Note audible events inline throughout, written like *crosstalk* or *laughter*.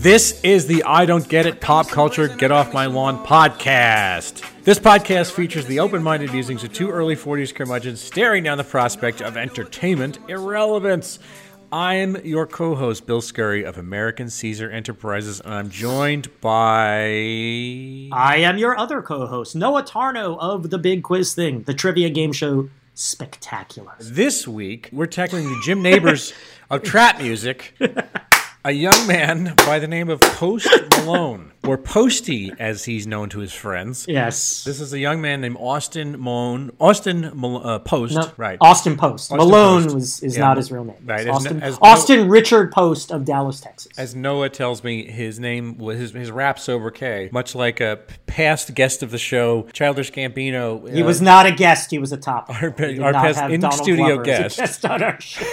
This is the I Don't Get It Pop Culture Get Off My Lawn podcast. This podcast features the open minded musings of two early 40s curmudgeons staring down the prospect of entertainment irrelevance. I'm your co host, Bill Scurry of American Caesar Enterprises, and I'm joined by. I am your other co host, Noah Tarnow of The Big Quiz Thing, the trivia game show Spectacular. This week, we're tackling the Jim Nabors *laughs* of trap music. A young man by the name of Post Malone, or Posty as he's known to his friends. Yes. This is a young man named Austin Malone. Austin Mal- uh, Post, No, right? Austin Post. Austin Malone Post. was is Yeah, not his real name. right, It's as Austin, no- as no- Richard Post of Dallas, Texas. As Noah tells me, his name was his, his rap sobriquet, much like a past guest of the show, Childish Gambino. he uh, was not a guest. He was a top. Our- our past in studio Glover as a guest. guest on our show.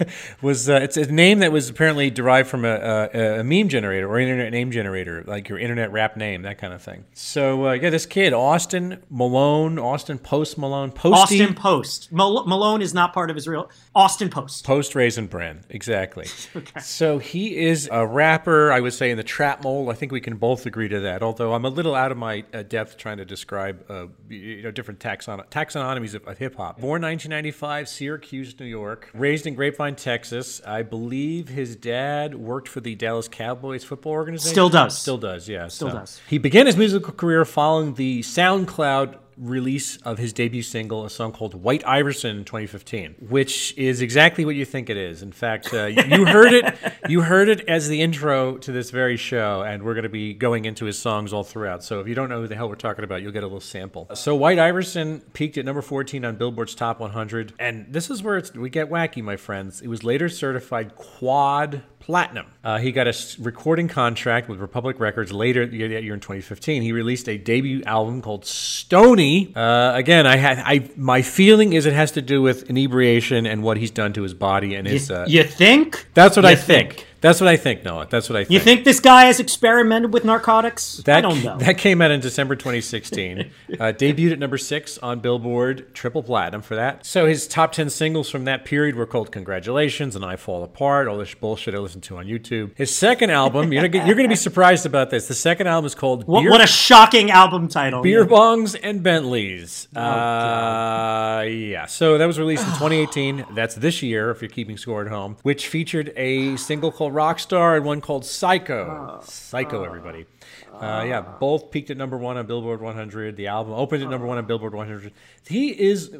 *laughs* was uh, it's a name that was apparently derived from a, a, a meme generator or internet name generator, like your internet rap name, that kind of thing. So uh, yeah, this kid, Austin Malone, Austin Post Malone, Posty. Austin Post. Mal- Malone is not part of his real. Austin Post. Post Raisin Bran, exactly. *laughs* So he is a rapper, I would say, in the trap mold. I think we can both agree to that. Although I'm a little out of my uh, depth trying to describe, uh, you know, different taxon- taxonomies of, of hip hop. Born 1995, Syracuse, New York. Raised in Grapevine, Texas. I believe his dad worked for the Dallas Cowboys football organization. Still does. Still does. Yeah. Still so. does. He began his musical career following the SoundCloud release of his debut single, a song called White Iverson in 2015, which is exactly what you think it is. In fact, uh, you heard it. You heard it as the intro to this very show, and we're going to be going into his songs all throughout. So if you don't know who the hell we're talking about, you'll get a little sample. So White Iverson peaked at number 14 on Billboard's Top 100, and this is where we get wacky, my friends. It was later certified quad platinum. Uh, he got a recording contract with Republic Records later that year in 2015. He released a debut album called Stoney. Uh, again, I had I my feeling is it has to do with inebriation and what he's done to his body and his. Uh, you think? that's what You I think. think. That's what I think, Noah. That's what I think. You think this guy has experimented with narcotics? That, I don't know. That came out in December 2016. uh, debuted at number six on Billboard, triple platinum for that. So his top 10 singles from that period were called Congratulations and I Fall Apart, all this bullshit I listened to on YouTube. His second album, you're going to be surprised about this. The second album is called what, Beer, what a shocking album title. Beer Yeah. Bongs and Bentleys. Oh, uh, yeah, so that was released in 2018. That's this year, if you're keeping score at home, which featured a single called Rockstar and one called Psycho. Oh. Psycho, everybody. Uh, yeah, both peaked at number one on Billboard 100. The album opened at number one on Billboard 100. He is,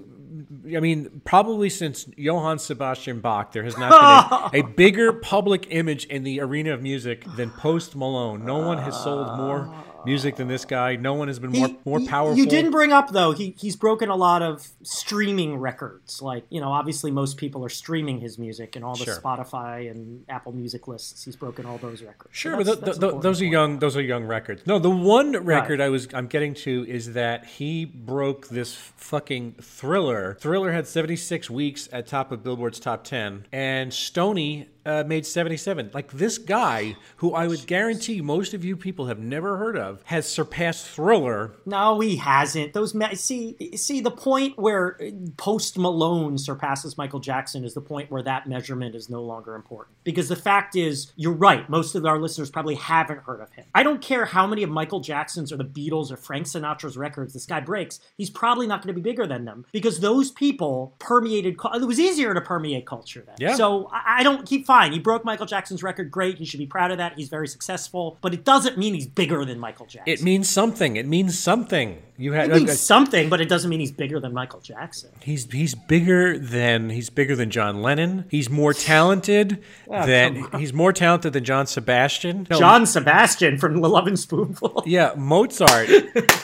I mean, probably since Johann Sebastian Bach, there has not been a, a *laughs* bigger public image in the arena of music than Post Malone. No one has sold more music than this guy. No one has been more He- more powerful. You didn't bring up though. He he's broken a lot of streaming records. Like you know, obviously most people are streaming his music and all the Sure. Spotify and Apple Music lists. He's broken all those records. So Sure, but that's- th- that's th- those are young. Those are young records. No, the one record I was I'm getting to is that he broke this fucking Thriller. Thriller had 76 weeks at top of Billboard's top 10, and Stoney uh, made 77. Like this guy, who I would guarantee most of you people have never heard of, has surpassed Thriller. No, he hasn't. Those ma- see see the point where Post Malone surpasses Michael Jackson is the point where that measurement is no longer important. Because the fact is, you're right. Most of our listeners probably haven't heard of him. I don't care how many of Michael Jackson's or the Beatles or Frank Sinatra's records this guy breaks. He's probably not going to be bigger than them because those people permeated. It was easier to permeate culture then. Yeah. So I, I don't keep fine. He broke Michael Jackson's record. Great. He should be proud of that. He's very successful. But it doesn't mean he's bigger than Michael Jackson. It means something. It means something. You had It means something, but it doesn't mean he's bigger than Michael Jackson. He's he's bigger than he's bigger than John Lennon. He's more talented *laughs* than he's more talented than John Sebastian. No, John Sebastian from The Lovin' Spoonful. *laughs* Yeah, Mozart.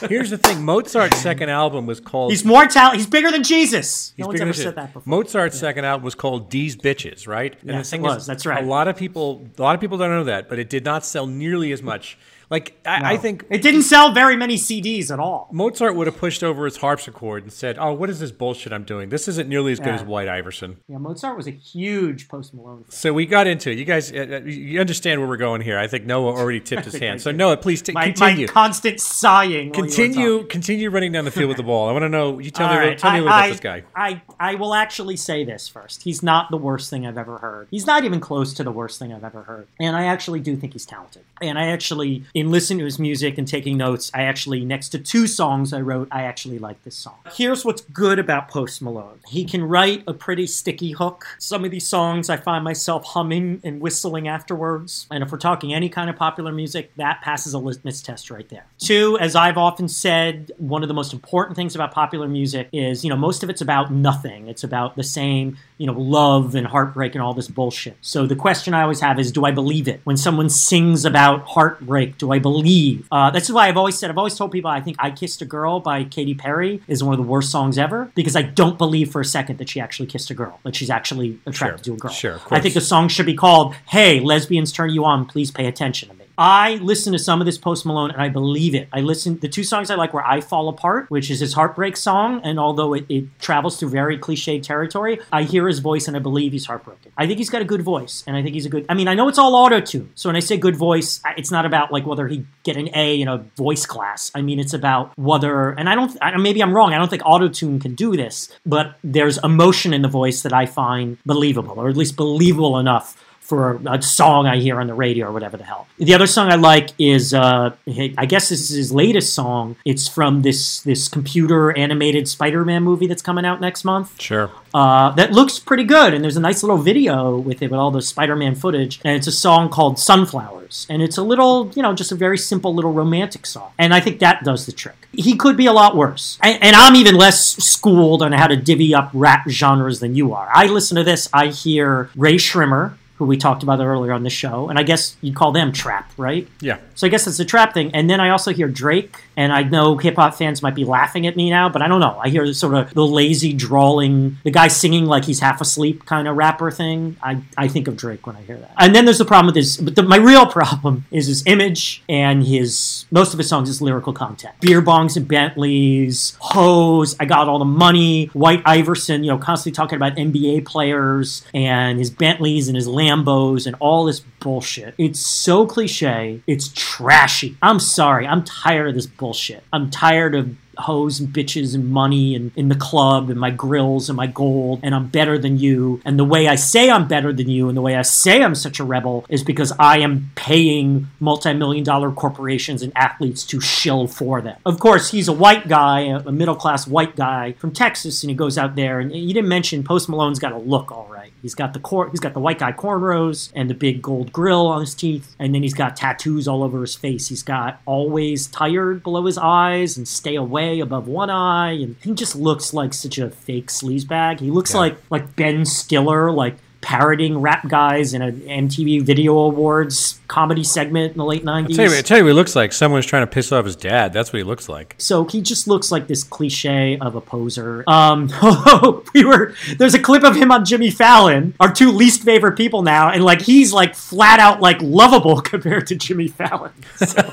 Here's the thing: Mozart's second album was called. He's more talent. He's bigger than Jesus. he's no one's ever said that before. Mozart's second album was called "These Bitches," right? And Yes, it was. That's right. A lot of people, a lot of people don't know that, but it did not sell nearly as much. Like I, I think It didn't sell very many CDs at all. Mozart would have pushed over his harpsichord and said, "Oh, what is this bullshit I'm doing? This isn't nearly as good as White Iverson." Yeah, Mozart was a huge Post Malone fan. So we got into it. You guys, uh, uh, you understand where we're going here. I think Noah already tipped his *laughs* hand. So. Noah, please t- My, continue. my constant sighing. while you were continue, continue running down the field with the ball. I want to know. You tell All me, right, tell me I, about I- this guy. I, I will actually say this first. He's not the worst thing I've ever heard. He's not even close to the worst thing I've ever heard. And I actually do think he's talented. And I actually, in listening to his music and taking notes, I actually, next to two songs I wrote, I actually like this song. Here's what's good about Post Malone he can write a pretty sticky hook. Some of these songs I find myself humming and whistling afterwards. And if we're talking any kind of popular music, that passes a litmus test right there. Two, as I've often said, one of the most important things about popular music is, you know, most of it's about nothing. It's about the same, you know, love and heartbreak and all this bullshit. So the question I always have is, do I believe it? When someone sings about heartbreak, do I believe? Uh, that's why I've always said, I've always told people I think I Kissed a Girl by Katy Perry is one of the worst songs ever because I don't believe for a second that she actually kissed a girl, that she's actually attracted Sure, to a girl. sure, of I think the song should be called, Hey, Lesbians Turn You On, Please Pay Attention to Me. I listen to some of this Post Malone and I believe it. I listen the two songs I like were I Fall Apart, which is his heartbreak song, and although it, it travels through very cliched territory, I hear his voice and I believe he's heartbroken. I think he's got a good voice, and I think he's a good I mean, I know it's all auto tune. So when I say good voice, it's not about like whether he get an A in a voice class. I mean it's about whether and I don't I, maybe I'm wrong. I don't think auto tune can do this, but there's emotion in the voice that I find believable, or at least believable enough for a song I hear on the radio or whatever the hell. The other song I like is uh, I guess this is his latest song. It's from this this computer animated Spider-Man movie that's coming out next month. Sure. Uh, that looks pretty good, and there's a nice little video with it with all the Spider-Man footage, and it's a song called Sunflowers, and it's a little, you know, just a very simple little romantic song, and I think that does the trick. He could be a lot worse, and, and I'm even less schooled on how to divvy up rap genres than you are. I listen to this, I hear Rae Sremmurd, who we talked about earlier on the show, and I guess you'd call them trap, right? Yeah. So I guess it's a trap thing. And then I also hear Drake, and I know hip hop fans might be laughing at me now, but I don't know. I hear sort of the lazy, drawling, the guy singing like he's half asleep kind of rapper thing. I, I think of Drake when I hear that. And then there's the problem with his, but the, my real problem is his image and his, most of his songs is lyrical content. Beer bongs and Bentleys, hoes, I got all the money, White Iverson, you know, constantly talking about NBA players and his Bentleys and his Lambos and all this bullshit. It's so cliche. It's trashy. I'm sorry. I'm tired of this bullshit. I'm tired of hoes and bitches and money and in the club and my grills and my gold and I'm better than you. And the way I say I'm better than you and the way I say I'm such a rebel is because I am paying multi-million dollar corporations and athletes to shill for them. Of course, he's a white guy, a middle-class white guy from Texas, and he goes out there and you didn't mention Post Malone's got a look all right. He's got the cor- he's got the white guy cornrows and the big gold grill on his teeth, and then he's got tattoos all over his face. He's got always tired below his eyes and stay away above one eye, and he just looks like such a fake sleazebag. He looks Yeah. like like Ben Stiller, like parroting rap guys in an MTV Video Awards comedy segment in the late I nineties. tell you, I tell you, what he looks like someone's trying to piss off his dad. That's what he looks like. So he just looks like this cliche of a poser. Um, *laughs* we were there's a clip of him on Jimmy Fallon, our two least favorite people now, and like he's like flat out like lovable *laughs* compared to Jimmy Fallon. So- *laughs*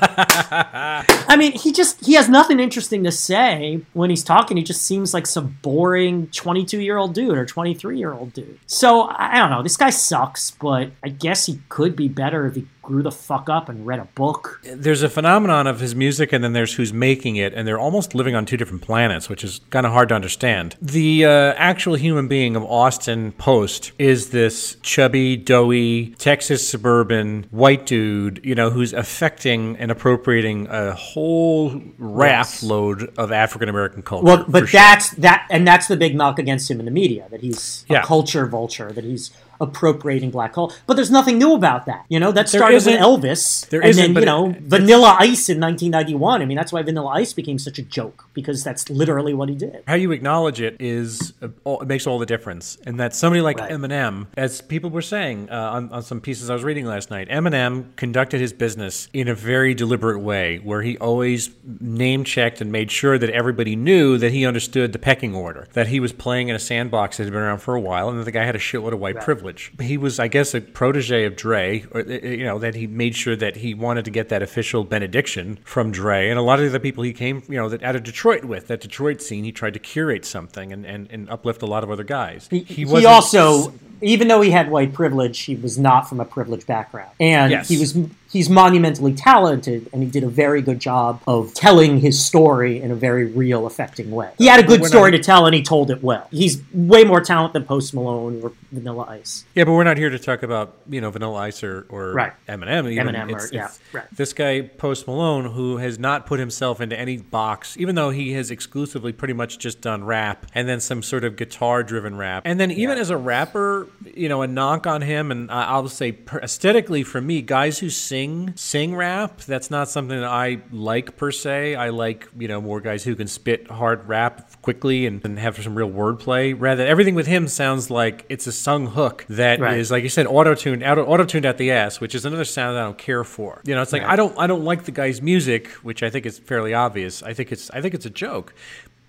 I mean, he just he has nothing interesting to say when he's talking. He just seems like some boring 22 year old dude or 23 year old dude. So I I don't know. This guy sucks, but I guess he could be better if he grew the fuck up and read a book. There's a phenomenon of his music, and then there's who's making it, and they're almost living on two different planets, which is kind of hard to understand. The uh, actual human being of Austin Post is this chubby, doughy, Texas suburban white dude, you know, who's affecting and appropriating a whole raft Yes. load of African American culture. Well, but for sure. that's that, and that's the big knock against him in the media that he's Yeah. a culture vulture, that he's appropriating black culture. But there's nothing new about that. You know, that started with Elvis, there and then you it- know, Vanilla Ice in 1991. I mean, that's why Vanilla Ice became such a joke because that's literally what he did. how you acknowledge it is uh, all, it makes all the difference. And that somebody like Right. Eminem, as people were saying uh, on, on some pieces I was reading last night, Eminem conducted his business in a very deliberate way, where he always name checked and made sure that everybody knew that he understood the pecking order, that he was playing in a sandbox that had been around for a while, and that the guy had a shitload of white privilege. Privilege. He was, I guess, a protege of Dre, or uh, you know, that he made sure that he wanted to get that official benediction from Dre, and a lot of the other people he came, you know, that out of Detroit with that Detroit scene, he tried to curate something and, and, and uplift a lot of other guys. He, he, he also even though he had white privilege, he was not from a privileged background, and yes. he was he's monumentally talented, and he did a very good job of telling his story in a very real, affecting way. He had a good story not, to tell, and he told it well. He's way more talent than Post Malone or Vanilla Ice. Yeah, but we're not here to talk about you know Vanilla Ice or, or right. Eminem. Even. Eminem, it's, or, yeah, right. This guy Post Malone, who has not put himself into any box, even though he has exclusively pretty much just done rap and then some sort of guitar-driven rap, and then even yeah. as a rapper, you know, a knock on him, and I'll say aesthetically for me, guys who sing sing rap, that's not something that I like per se. I like you know more guys who can spit hard rap quickly and, and have some real wordplay. Rather, everything with him sounds like it's a sung hook that right. is like you said, auto tuned, auto tuned at the ass, which is another sound that I don't care for. You know, it's like right. I don't I don't like the guy's music, which I think is fairly obvious. I think it's I think it's a joke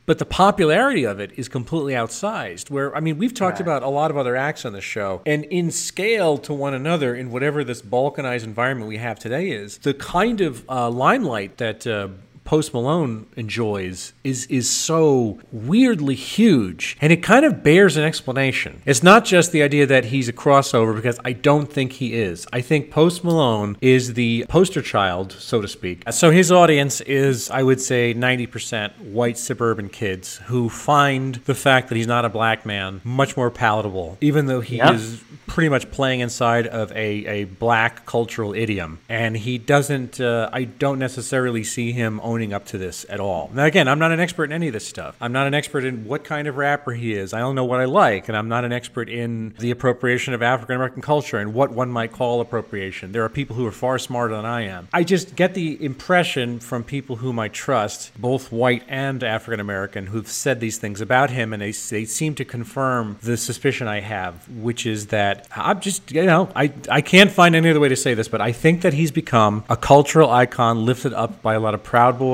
but the popularity of it is completely outsized. Where I mean, we've talked right. about a lot of other acts on the show, and in scale to one another, in whatever this balkanized environment we have today is, the kind of uh, limelight that uh, Post Malone enjoys is is so weirdly huge, and it kind of bears an explanation. It's not just the idea that he's a crossover because I don't think he is. I think Post Malone is the poster child, so to speak. So his audience is, I would say, 90% white suburban kids who find the fact that he's not a black man much more palatable, even though he yep. is pretty much playing inside of a, a black cultural idiom. And he doesn't, uh, I don't necessarily see him owning up to this at all. Now, again, I'm not an expert in any of this stuff. I'm not an expert in what kind of rapper he is. I don't know what I like. And I'm not an expert in the appropriation of African American culture and what one might call appropriation. There are people who are far smarter than I am. I just get the impression from people whom I trust, both white and African American, who've said these things about him, and they, they seem to confirm the suspicion I have, which is that that I'm just, you know, I, I can't find any other way to say this, but I think that he's become a cultural icon lifted up by a lot of Proud Boys.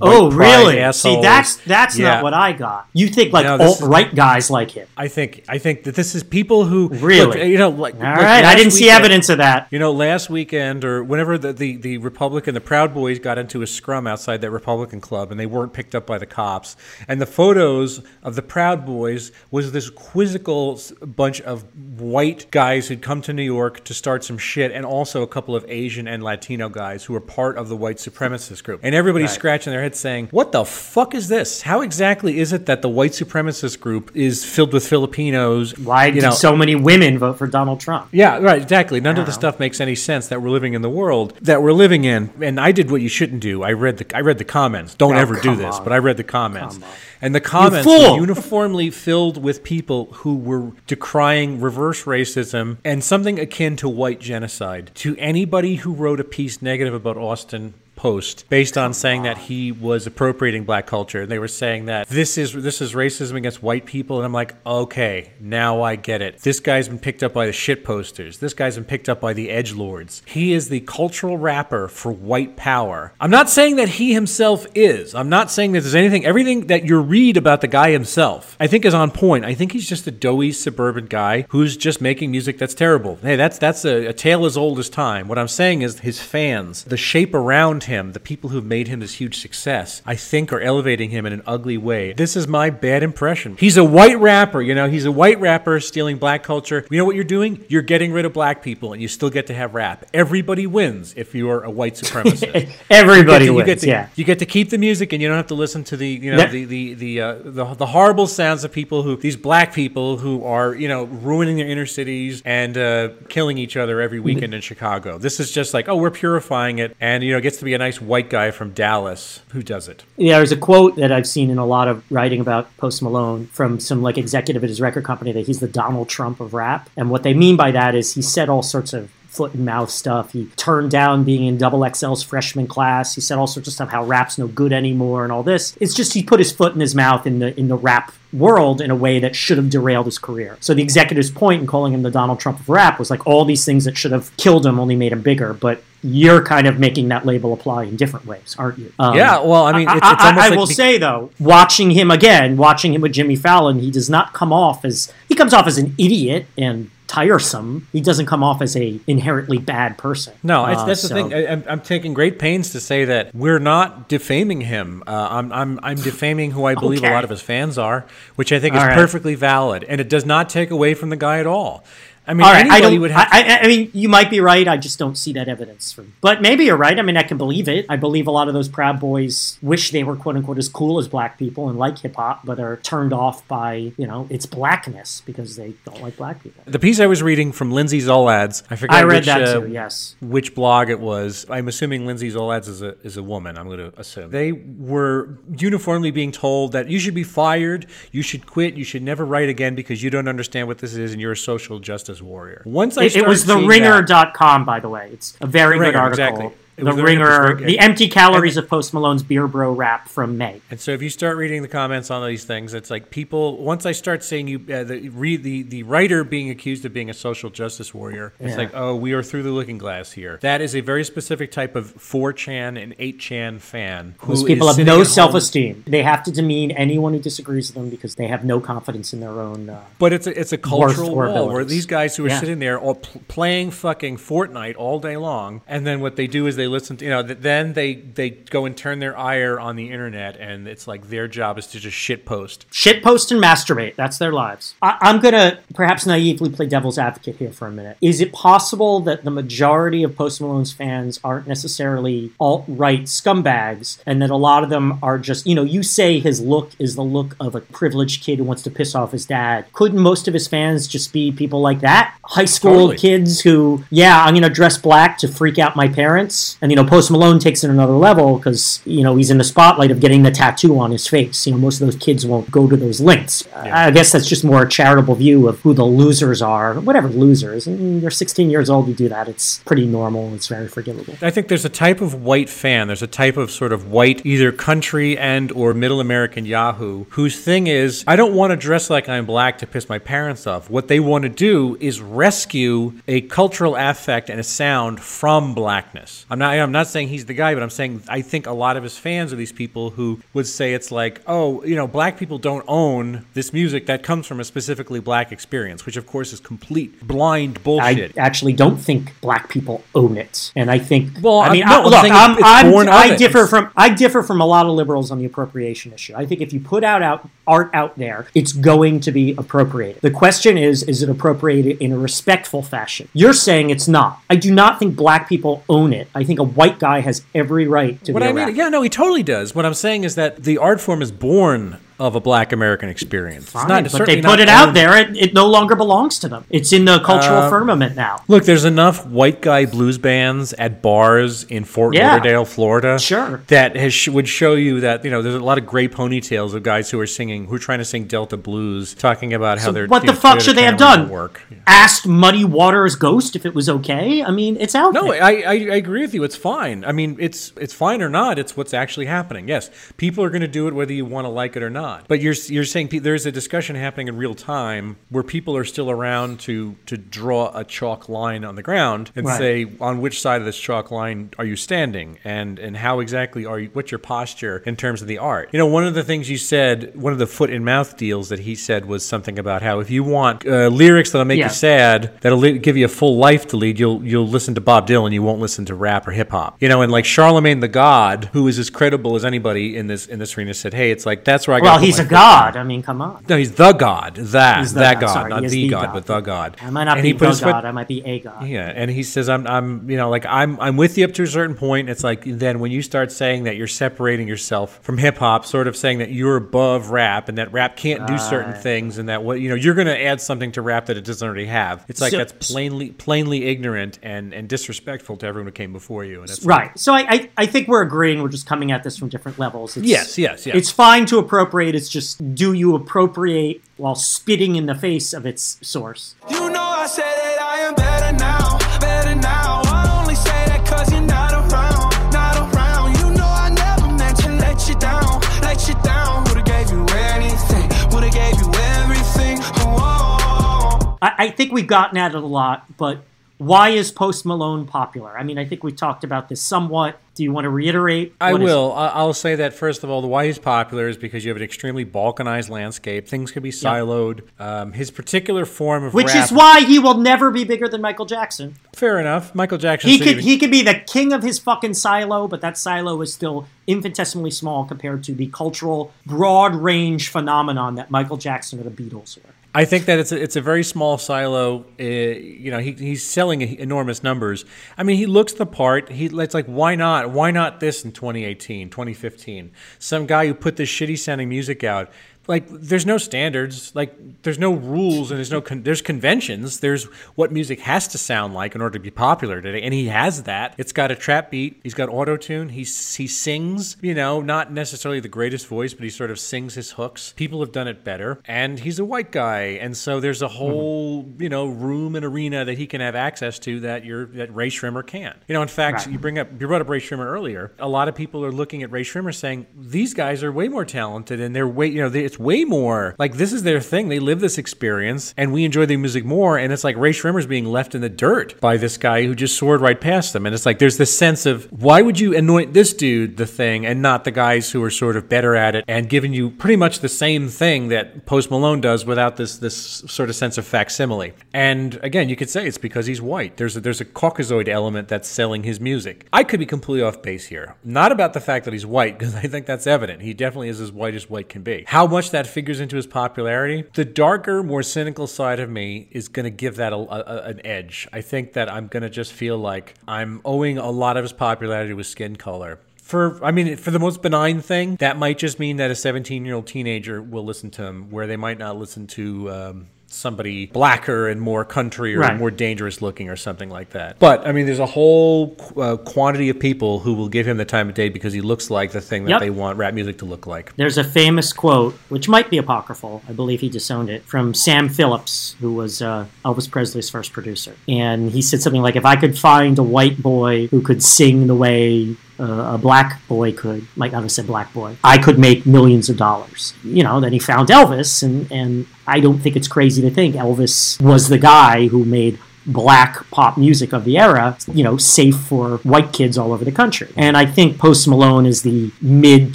Oh, really? Assholes. See, that's that's yeah. not what I got. You think like no, alt right guys like him? I think I think that this is people who really, look, you know, like all right. I didn't see evidence of that. You know, last weekend or whenever the, the the Republican, the Proud Boys got into a scrum outside that Republican club, and they weren't picked up by the cops, and the photos of the Proud Boys was this quizzical bunch of white guys who'd come to New York to start some shit, and also a couple of Asian and Latino guys who were part of the white supremacist group. And everybody's. Scratching their heads saying, What the fuck is this? How exactly is it that the white supremacist group is filled with Filipinos? Why do so many women vote for Donald Trump? Yeah, right, exactly. None of the stuff makes any sense that we're living in the world that we're living in. And I did what you shouldn't do. I read the I read the comments. Don't oh, ever do this, on. but I read the comments. And the comments were uniformly filled with people who were decrying reverse racism and something akin to white genocide. To anybody who wrote a piece negative about Austin, post based on saying that he was appropriating black culture. They were saying that this is this is racism against white people. And I'm like, okay, now I get it. This guy's been picked up by the shit posters. This guy's been picked up by the edge lords. He is the cultural rapper for white power. I'm not saying that he himself is. I'm not saying that there's anything. Everything that you read about the guy himself, I think is on point. I think he's just a doughy suburban guy who's just making music that's terrible. Hey, that's that's a, a tale as old as time. What I'm saying is his fans, the shape around him, the people who've made him this huge success, I think are elevating him in an ugly way. This is my bad impression. He's a white rapper, you know, he's a white rapper stealing black culture. You know what you're doing? You're getting rid of black people and you still get to have rap. Everybody wins if you're a white supremacist. *laughs* Everybody you wins. Get to, yeah. You get to keep the music and you don't have to listen to the, you know, the the the, uh, the the horrible sounds of people who these black people who are, you know, ruining their inner cities and uh, killing each other every weekend in Chicago. This is just like, oh, we're purifying it and you know, it gets to be a nice white guy from Dallas who does it. Yeah, there's a quote that I've seen in a lot of writing about Post Malone from some like executive at his record company that he's the Donald Trump of rap. And what they mean by that is he said all sorts of foot and mouth stuff. He turned down being in Double XL's freshman class. He said all sorts of stuff how rap's no good anymore and all this. It's just he put his foot in his mouth in the in the rap world in a way that should have derailed his career. So the executive's point in calling him the Donald Trump of rap was like all these things that should have killed him only made him bigger. But you're kind of making that label apply in different ways, aren't you? Um, yeah. Well, I mean, it's, it's I, I, I like will say though, watching him again, watching him with Jimmy Fallon, he does not come off as he comes off as an idiot and tiresome. He doesn't come off as a inherently bad person. No, it's, Uh, that's the thing. I, I'm, I'm taking great pains to say that we're not defaming him. Uh, I'm, I'm, I'm defaming who I *laughs* believe a lot of his fans are, which I think is All right. perfectly valid, and it does not take away from the guy at all. I mean, All right, I don't. would have. I, I, I mean, you might be right. I just don't see that evidence. From, but maybe you're right. I mean, I can believe it. I believe a lot of those Proud Boys wish they were quote unquote as cool as black people and like hip hop, but are turned off by you know its blackness because they don't like black people. the piece I was reading from Lindsay Zoladz, I forgot I read which, that uh, too. Yes. which blog it was. I'm assuming Lindsay Zoladz is a is a woman. I'm going to assume they were uniformly being told that you should be fired, you should quit, you should never write again because you don't understand what this is and you're a social justice warrior. Once I It, it was started the ringer.com, by the way. It's a very The good Ringer, article. exactly. The Ringer, the empty calories of Post Malone's beer bro rap from May. And so, if you start reading the comments on these things, it's like people. Once I start seeing you, uh, the read the the writer being accused of being a social justice warrior, it's Yeah. like, oh, we are through the looking glass here. That is a very specific type of 4chan and 8chan fan. who Those people have no self esteem. They have to demean anyone who disagrees with them because they have no confidence in their own. Uh, But it's a, it's a cultural wall where these guys who are Yeah. sitting there all pl- playing fucking Fortnite all day long, and then what they do is they listen to you know th- then they they go and turn their ire on the internet, and it's like their job is to just shit post. shit post and masturbate. That's their lives. I, I'm going to perhaps naively play devil's advocate here for a minute. Is it possible that the majority of Post Malone's fans aren't necessarily alt right scumbags and that a lot of them are just, you know, you say his look is the look of a privileged kid who wants to piss off his dad. Couldn't most of his fans just be people like that? High school Totally. kids who, yeah, I'm going to dress black to freak out my parents. And, you know, Post Malone takes it another level because, you know, he's in the spotlight of getting the tattoo on his face. You know, most of those kids won't go to those lengths. I guess that's just more a charitable view of who the losers are. Whatever losers. And you're 16 years old, you do that. It's pretty normal. It's very forgivable. I think there's a type of white fan. There's a type of sort of white, either country and or middle American Yahoo, whose thing is, I don't want to dress like I'm black to piss my parents off. What they want to do is rescue a cultural affect and a sound from blackness. I'm not. I'm not saying he's the guy, but I'm saying I think a lot of his fans are these people who would say it's like, oh, you know, black people don't own this music that comes from a specifically black experience, which of course is complete blind bullshit. I actually don't think black people own it, and I think. Well, I mean, no, I, look, I'm, I'm, I differ It's- from I differ from a lot of liberals on the appropriation issue. I think if you put out, out art out there, it's going to be appropriated. The question is, is it appropriated in a respectful fashion? You're saying it's not. I do not think black people own it. I think a white guy has every right to What be I mean, rapper. yeah, no, he totally does. What I'm saying is that the art form is born of a Black American experience. Fine, it's not, but they put it out owned- there. It, it no longer belongs to them. It's in the cultural Uh, firmament now. Look, there's enough white guy blues bands at bars in Fort Yeah. Lauderdale, Florida, Sure. that has, would show you that you know there's a lot of gray ponytails of guys who are singing, who are trying to sing Delta blues, talking about how So they're what the know, fuck should they have done? Work. Yeah. Asked Muddy Waters Ghost if it was okay. I mean, it's out No, there. I, I, I agree with you. It's fine. I mean, it's it's fine or not. It's what's actually happening. Yes, people are going to do it whether you want to like it or not. But you're you're saying pe- there's a discussion happening in real time where people are still around to to draw a chalk line on the ground and Right. say on which side of this chalk line are you standing and and how exactly are you what's your posture in terms of the art. You know, one of the things you said, one of the foot in mouth deals that he said was something about how if you want uh, lyrics that'll make Yeah. you sad, that'll li- give you a full life to lead, you'll you'll listen to Bob Dylan, and you won't listen to rap or hip hop. You know, and like Charlemagne the God, who is as credible as anybody in this in this arena, said, "Hey, it's like that's where I got." Well, he's a god. I mean, come on. No, he's the God. That He's the that God, sorry, not the, the God, God. but the God. I might not And be he the god. I might be a god. yeah, and he says, "I'm, I'm, you know, like I'm, I'm with you up to a certain point. It's like then when you start saying that you're separating yourself from hip hop, sort of saying that you're above rap and that rap can't do certain things, and that what you know you're going to add something to rap that it doesn't already have. It's like So- that's plainly, plainly ignorant and and disrespectful to everyone who came before you. And it's Right. So I, I, I think we're agreeing. We're just coming at this from different levels. It's, Yes, yes, yes. It's fine to appropriate. It's just do you appropriate while spitting in the face of its source? You know I said that I am better now, better now. I only say that cause you're not around, not around. You know I never meant to let you down, let you down. Would've gave you anything, would've gave you everything. Oh, oh, oh. I, I think we've gotten at it a lot, but why is Post Malone popular? I mean, I think we talked about this somewhat. Do you want to reiterate? I will. I- I'll say that first of all, the why he's popular is because you have an extremely balkanized landscape. Things can be siloed. Um, his particular form of Which rap, is why he will never be bigger than Michael Jackson. fair enough. Michael Jackson. He could he could be the king of his fucking silo, but that silo is still infinitesimally small compared to the cultural broad range phenomenon that Michael Jackson or the Beatles were. I think that it's a, it's a very small silo. Uh, you know, he, he's selling enormous numbers. I mean, he looks the part. He it's like why not? Why not this in 2018, 2015? Some guy who put this shitty sounding music out. Like there's no standards. Like there's no rules and there's no con- there's conventions. There's what music has to sound like in order to be popular today, and he has that. It's got a trap beat. He's got auto tune. He he sings. You know, not necessarily the greatest voice, but he sort of sings his hooks. People have done it better, and he's a white guy, and so there's a whole mm-hmm. you know room and arena that he can have access to that you're that Rae Sremmurd can't. You know, in fact, Right. you bring up you brought up Rae Sremmurd earlier. A lot of people are looking at Rae Sremmurd saying these guys are way more talented, and they're way you know they, it's way more like this is their thing. They live this experience, and we enjoy the music more. And it's like Rae Sremmurd's being left in the dirt by this guy who just soared right past them. And it's like there's this sense of why would you anoint this dude the thing and not the guys who are sort of better at it and giving you pretty much the same thing that Post Malone does without this this sort of sense of facsimile. And again, you could say it's because he's white. There's a, there's a Caucasoid element that's selling his music. I could be completely off base here. Not about the fact that he's white *laughs* because I think that's evident. He definitely is as white as white can be. How much that figures into his popularity? The darker, more cynical side of me is going to give that a, a- an edge. I think that I'm going to just feel like I'm owing a lot of his popularity with skin color. For I mean, for the most benign thing, that might just mean that a 17 year old teenager will listen to him, where they might not listen to um, somebody blacker and more country or Right. more dangerous looking or something like that. But I mean, there's a whole uh, quantity of people who will give him the time of day because he looks like the thing that Yep. they want rap music to look like. There's a famous quote, which might be apocryphal. I believe he disowned it from Sam Phillips, who was uh, Elvis Presley's first producer. And he said something like, "If I could find a white boy who could sing the way uh, a black boy could, not have said black boy, I could make millions of dollars." You know. Then he found Elvis, and and I don't think it's crazy to think Elvis was the guy who made black pop music of the era, you know, safe for white kids all over the country. And I think Post Malone is the mid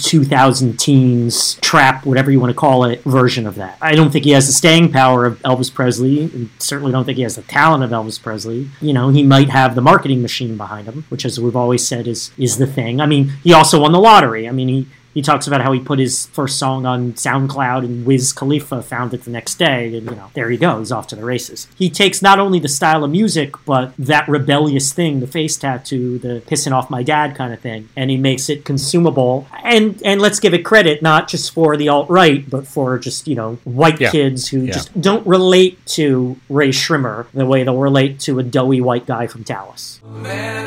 2000 teens trap, whatever you want to call it, version of that. I don't think he has the staying power of Elvis Presley, and certainly don't think he has the talent of Elvis Presley. You know, he might have the marketing machine behind him, which, as we've always said, is is the thing. I mean, he also won the lottery. I mean, he he talks about how he put his first song on SoundCloud and Wiz Khalifa found it the next day, and you know, there he goes, off to the races. He takes not only the style of music, but that rebellious thing, the face tattoo, the pissing off my dad kind of thing, and he makes it consumable. And and let's give it credit, not just for the alt right, but for just you know white Yeah. kids who Yeah. just don't relate to Rae Sremmurd the way they'll relate to a doughy white guy from Dallas. Man,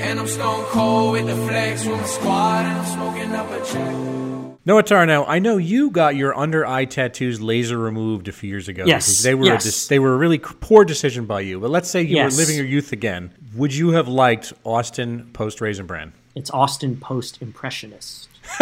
and on my neck. And I'm stone cold with the flex with my squad, and I'm smoking up a check. Noah Tarnow, I know you got your under eye tattoos laser removed a few years ago. Yes, They were yes. a they were a really poor decision by you. But let's say you Yes. were living your youth again. Would you have liked Austin post Raisin Bran? It's Austin Post Impressionist. *laughs*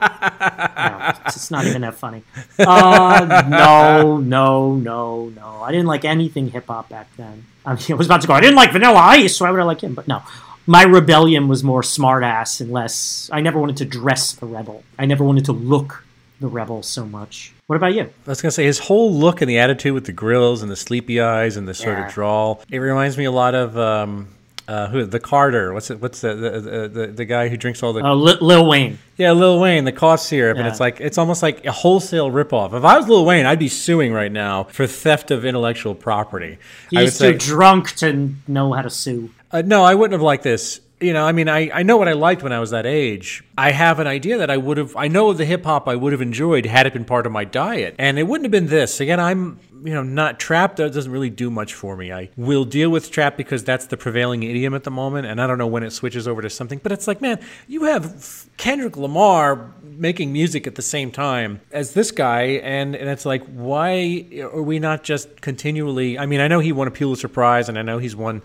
no, it's not even that funny. *laughs* Uh, no, no, no, no. I didn't like anything hip hop back then. I mean, I was about to go. I didn't like Vanilla Ice. So why would I like him? But no, my rebellion was more smartass and less. I never wanted to dress the rebel. I never wanted to look the rebel so much. What about you? I was gonna say his whole look and the attitude with the grills and the sleepy eyes and the sort Yeah. of drawl. It reminds me a lot of um, uh, who the Carter. What's it? What's the the, the the guy who drinks all the Uh, Lil Lil Wayne. yeah Lil Wayne the cough syrup and it's like it's almost like a wholesale ripoff. If I was Lil Wayne, I'd be suing right now for theft of intellectual property. He's say too drunk to know how to sue. Uh, no, I wouldn't have liked this. You know, I mean, I, I know what I liked when I was that age. I have an idea that I would have, I know the hip hop I would have enjoyed had it been part of my diet. And it wouldn't have been this. Again, I'm, you know, not trap. That doesn't really do much for me. I will deal with trap because that's the prevailing idiom at the moment. And I don't know when it switches over to something. But it's like, man, you have Kendrick Lamar making music at the same time as this guy. And, and it's like, why are we not just continually, I mean, I know he won a Pulitzer Prize and I know he's won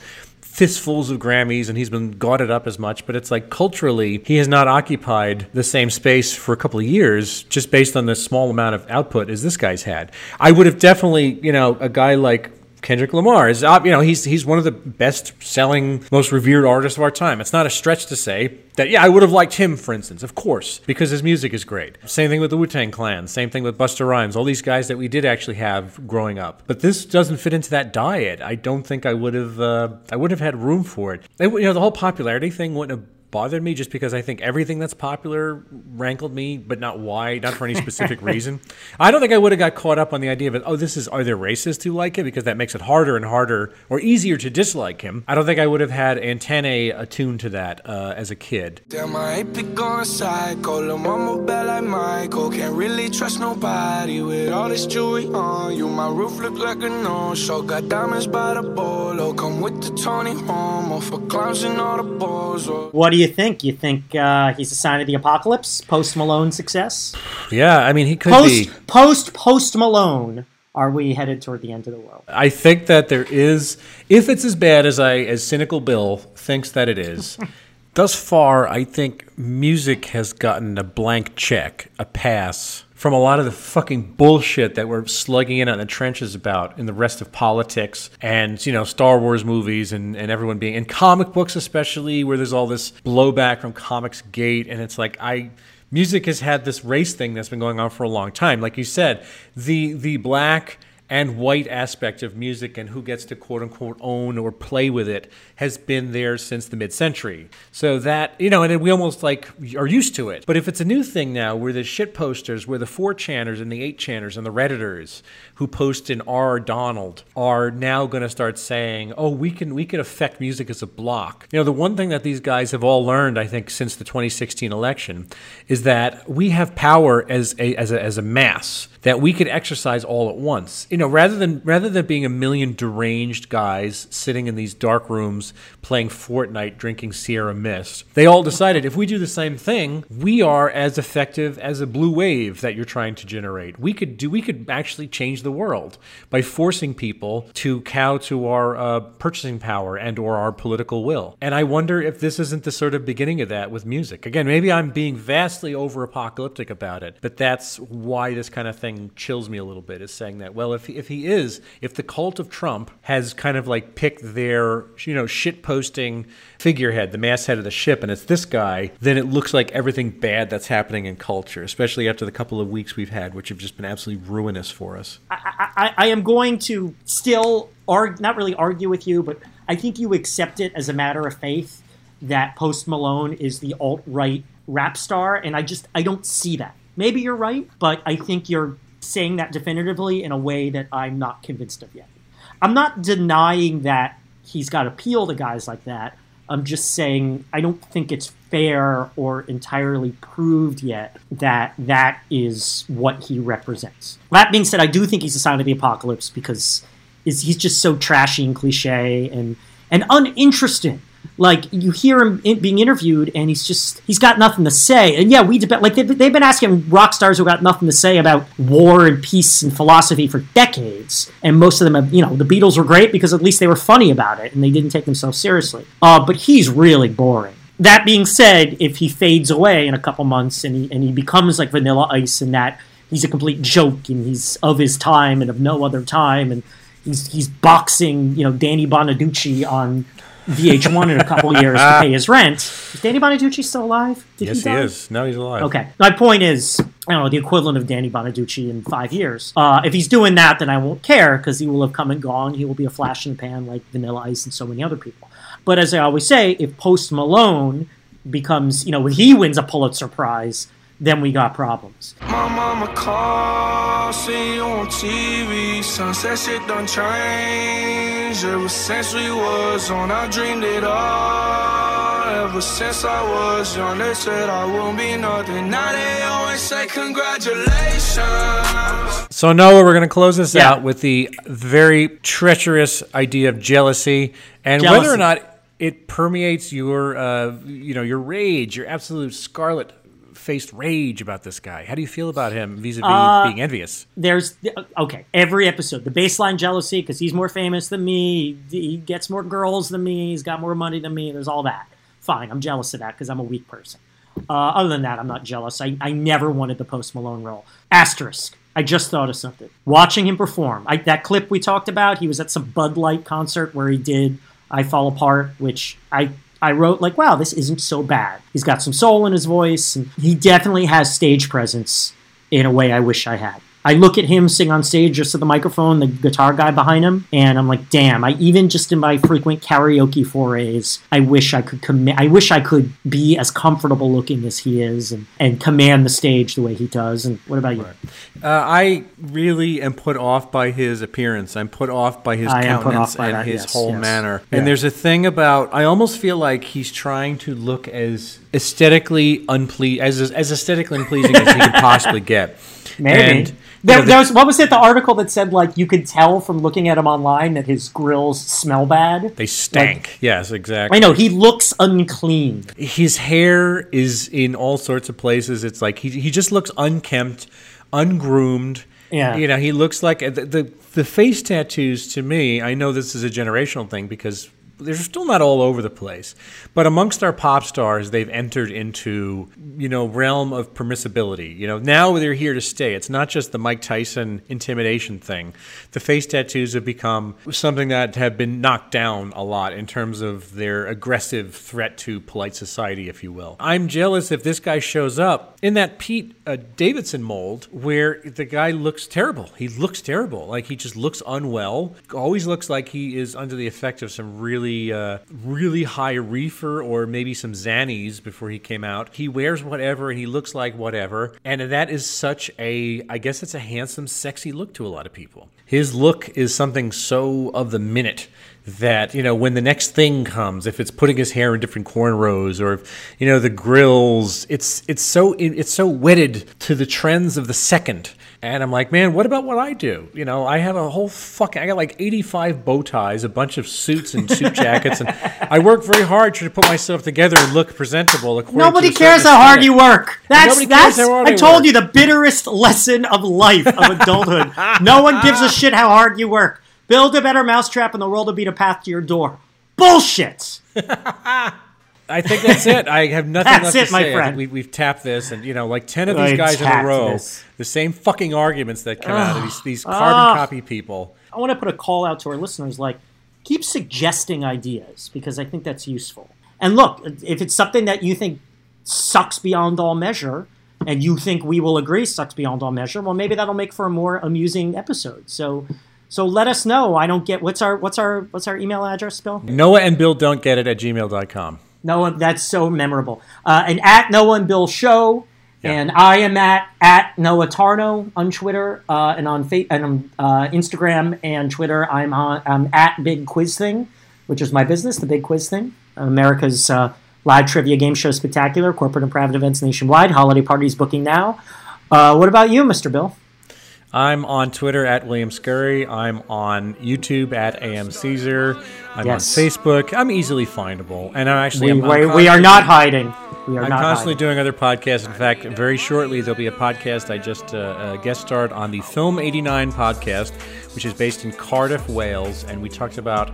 fistfuls of Grammys and he's been gauded up as much, but it's like culturally, he has not occupied the same space for a couple of years just based on the small amount of output as this guy's had. I would have definitely, you know, a guy like Kendrick Lamar is, uh, you know, he's he's one of the best-selling, most revered artists of our time. It's not a stretch to say that, yeah, I would have liked him, for instance, of course, because his music is great. Same thing with the Wu Tang Clan. Same thing with Busta Rhymes. All these guys that we did actually have growing up. But this doesn't fit into that diet. I don't think I would have. Uh, I wouldn't have had room for it. it. You know, the whole popularity thing wouldn't have bothered me just because I think everything that's popular rankled me, but not why, not for any specific *laughs* reason. I don't think I would have got caught up on the idea of it. Oh, this is are there racists who like it because that makes it harder and harder or easier to dislike him. I don't think I would have had antennae attuned to that uh, as a kid. Damn, I ain't pick on psycho. Lil' mama bad like Michael. Can't really trust nobody with all this jewelry on you. My roof look like a no-show. Got diamonds by the bolo. Come with the Tony Romo for clowns and all the balls. What do you think? You think uh, he's a sign of the apocalypse? Post Malone success? Yeah, I mean, he could Post be. post Post Malone. Are we headed toward the end of the world? I think that there is, if it's as bad as I, as cynical Bill thinks that it is, *laughs* thus far, I think music has gotten a blank check, a pass from a lot of the fucking bullshit that we're slugging in on the trenches about in the rest of politics and, you know, Star Wars movies and, and everyone being in comic books, especially where there's all this blowback from Comics Gate. And it's like, I. Music has had this race thing that's been going on for a long time. Like you said, the the black and white aspect of music and who gets to quote unquote own or play with it has been there since the mid century. So that, you know, and we almost like are used to it. But if it's a new thing now where the shit posters, where the 4 channers and the 8 channers and the Redditors who post in R Donald are now going to start saying, oh, we can, we can affect music as a block. You know, the one thing that these guys have all learned, I think, since the 2016 election is that we have power as a, as a, as a mass that we could exercise all at once. You know, rather than rather than being a million deranged guys sitting in these dark rooms playing Fortnite, drinking Sierra Mist, they all decided if we do the same thing, we are as effective as a blue wave that you're trying to generate. We could do we could actually change the world by forcing people to cow to our uh, purchasing power and or our political will. And I wonder if this isn't the sort of beginning of that with music. Again, maybe I'm being vastly over apocalyptic about it, but that's why this kind of thing chills me a little bit is saying that well if if he is if the cult of Trump has kind of like picked their you know shit posting figurehead the masthead of the ship and it's this guy then it looks like everything bad that's happening in culture especially after the couple of weeks we've had which have just been absolutely ruinous for us I, I, I am going to still argue, not really argue with you, but I think you accept it as a matter of faith that Post Malone is the alt right rap star, and I just I don't see that. Maybe you're right, but I think you're saying that definitively in a way that I'm not convinced of yet. I'm not denying that he's got appeal to guys like that. I'm just saying I don't think it's fair or entirely proved yet that that is what he represents. That being said, I do think he's a sign of the apocalypse because is he's just so trashy and cliche and and uninteresting. Like you hear him in, being interviewed, and he's just he's got nothing to say. And yeah, we debate like they've, they've been asking rock stars who got nothing to say about war and peace and philosophy for decades, and most of them have you know the Beatles were great because at least they were funny about it and they didn't take themselves seriously. Uh, but he's really boring. That being said, if he fades away in a couple months and he, and he becomes like Vanilla Ice and that he's a complete joke and he's of his time and of no other time and he's he's boxing you know Danny Bonaduce on VH1 in a couple years to pay his rent. Is Danny Bonaduce still alive? Did yes he, die? is no he's alive Okay. My point is, I don't know, the equivalent of Danny Bonaduce in five years. Uh, if he's doing that, then I won't care because he will have come and gone. He will be a flash in the pan like Vanilla Ice and so many other people. But as I always say, if Post Malone becomes, you know, when he wins a Pulitzer Prize, then we got problems. My mama called, see you on TV. Sunset shit done changed. Ever since we was on, I dreamed it all. Ever since I was young, they said I won't be nothing. Now they always say congratulations. So Noah, we're going to close this Yeah. out with the very treacherous idea of jealousy and Jealousy. whether or not it permeates your, uh, you know, your rage, your absolute scarlet faced rage about this guy. How do you feel about him vis-a-vis being envious? there's okay every episode the baseline jealousy because he's more famous than me he, he gets more girls than me he's got more money than me there's all that. Fine i'm jealous of that because i'm a weak person. Uh, other than that i'm not jealous. I, I never wanted the post malone role. Asterisk. I just thought of something. Watching him perform I, that clip we talked about he was at some bud light concert where he did i fall apart which i I wrote like, wow, this isn't so bad. He's got some soul in his voice, and he definitely has stage presence in a way I wish I had. I look at him sing on stage just at the microphone, the guitar guy behind him, and I'm like, damn, I even just in my frequent karaoke forays, I wish I could commit I wish I could be as comfortable looking as he is and, and command the stage the way he does. And what about you? Uh, I really am put off by his appearance. I'm put off by his I countenance by and that, his yes, whole yes. manner. Yeah. And there's a thing about I almost feel like he's trying to look as aesthetically unple- as as aesthetically unpleasing as he could *laughs* possibly get. Maybe. And, there, know, the- there was, what was it? The article that said like you could tell from looking at him online that his grills smell bad. they stank. yes, exactly. I know he looks unclean. his hair is in all sorts of places. It's like he he just looks unkempt, ungroomed. Yeah. you know, he looks like the, the the face tattoos. To me, I know this is a generational thing because they're still not all over the place. But amongst our pop stars, they've entered into you know realm of permissibility. You know, now they're here to stay. It's not just the Mike Tyson intimidation thing. The face tattoos have become something that have been knocked down a lot in terms of their aggressive threat to polite society, if you will. I'm jealous if this guy shows up in that Pete uh, Davidson mold where the guy looks terrible. He looks terrible. Like he just looks unwell. Always looks like he is under the effect of some really, uh, really high reefer or maybe some Xannies before he came out. He wears whatever and he looks like whatever. And that is such a, I guess it's a handsome, sexy look to a lot of people. His look is something so of the minute that you know when the next thing comes if it's putting his hair in different cornrows or if you know the grills it's it's so it's so wedded to the trends of the second and i'm like man what about what i do you know i have a whole fucking i got like 85 bow ties a bunch of suits and suit *laughs* jackets and i work very hard to put myself together and look presentable Nobody to cares how hard you work. That's that's. I told work. you the bitterest lesson of life of adulthood. *laughs* no one gives a shit how hard you work. Build a better mousetrap, and the world will beat a path to your door. Bullshit. *laughs* I think that's it. I have nothing That's left it, to my say. I think friend. we, we've tapped this, and you know, like ten of I these guys in a row, this. the same fucking arguments that come out of these these carbon Ugh. copy people. I want to put a call out to our listeners like keep suggesting ideas because I think that's useful. And look, if it's something that you think sucks beyond all measure and you think we will agree sucks beyond all measure, well maybe that'll make for a more amusing episode. So so let us know. I don't get what's our what's our what's our email address, Bill? Noah and Bill don't get it at gmail.com. Noah, that's so memorable. Uh, and at Noah and Bill Show, Yeah. and I am at at Noah Tarnow on Twitter uh, and on fa- and on uh, Instagram and Twitter. I'm on I'm at Big Quiz Thing, which is my business, the Big Quiz Thing, America's uh, live trivia game show spectacular, corporate and private events nationwide, holiday parties booking now. Uh, what about you, Mr. Bill? I'm on Twitter at William Scurry. I'm on YouTube at AM Caesar. I'm Yes. on Facebook. I'm easily findable, and I'm actually We, I'm, I'm we, we are not hiding. We are I'm constantly hiding. doing other podcasts. In fact, very shortly there'll be a podcast I just uh, uh, guest starred on the Film 89 podcast, which is based in Cardiff, Wales, and we talked about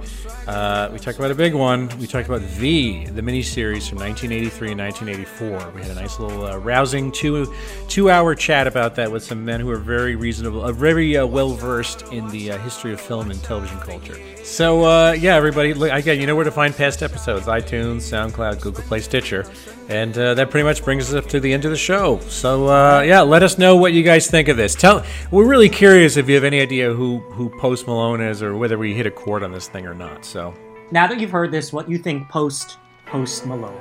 uh, we talked about a big one. We talked about V, the miniseries from 1983 and 1984. We had a nice little uh, rousing two two hour chat about that with some men who are very reasonable, uh, very uh, well versed in the uh, history of film and television culture. So uh, yeah, everybody, look, again, you know where to find past episodes: iTunes, SoundCloud, Google Play, Stitcher. And uh, that pretty much brings us up to the end of the show. So uh, yeah, let us know what you guys think of this. Tell we're really curious if you have any idea who who Post Malone is or whether we hit a chord on this thing or not. So Now that you've heard this, what you think post post Malone?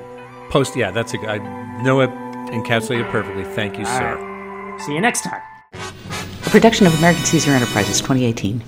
post, yeah, that's a I know it encapsulated perfectly. Thank you, sir. See you next time. A production of American Caesar Enterprises 2018.